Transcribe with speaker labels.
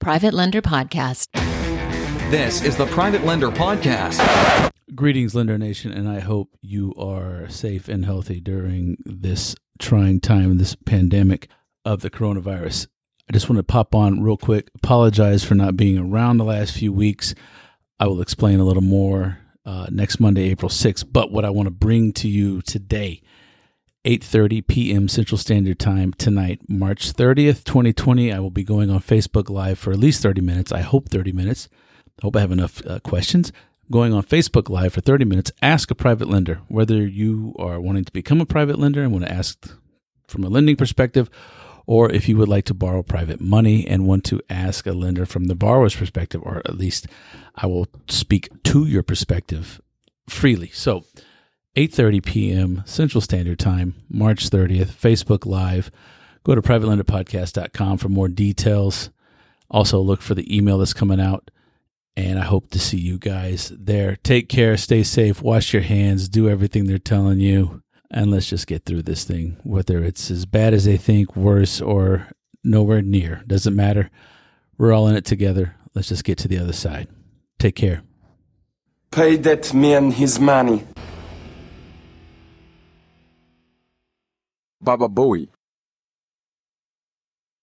Speaker 1: Private Lender Podcast.
Speaker 2: This is the Private Lender Podcast.
Speaker 3: Greetings, Lender Nation, and I hope you are safe and healthy during this trying time, this pandemic of the coronavirus. I just want to pop on real quick, apologize for not being around the last few weeks. I will explain a little more uh, next Monday, April 6th. But what I want to bring to you today 8:30 p.m. Central Standard Time tonight, March 30th, 2020. I will be going on Facebook Live for at least 30 minutes. I hope 30 minutes. I hope I have enough uh, questions. Going on Facebook Live for 30 minutes. Ask a private lender whether you are wanting to become a private lender and want to ask from a lending perspective, or if you would like to borrow private money and want to ask a lender from the borrower's perspective, or at least I will speak to your perspective freely. So 8:30 p.m. Central Standard Time, March 30th, Facebook Live. Go to privatelenderpodcast.com for more details. Also look for the email that's coming out and I hope to see you guys there. Take care, stay safe, wash your hands, do everything they're telling you, and let's just get through this thing. Whether it's as bad as they think, worse, or nowhere near, doesn't matter. We're all in it together. Let's just get to the other side. Take care.
Speaker 4: Pay that man his money.
Speaker 5: Baba Bowie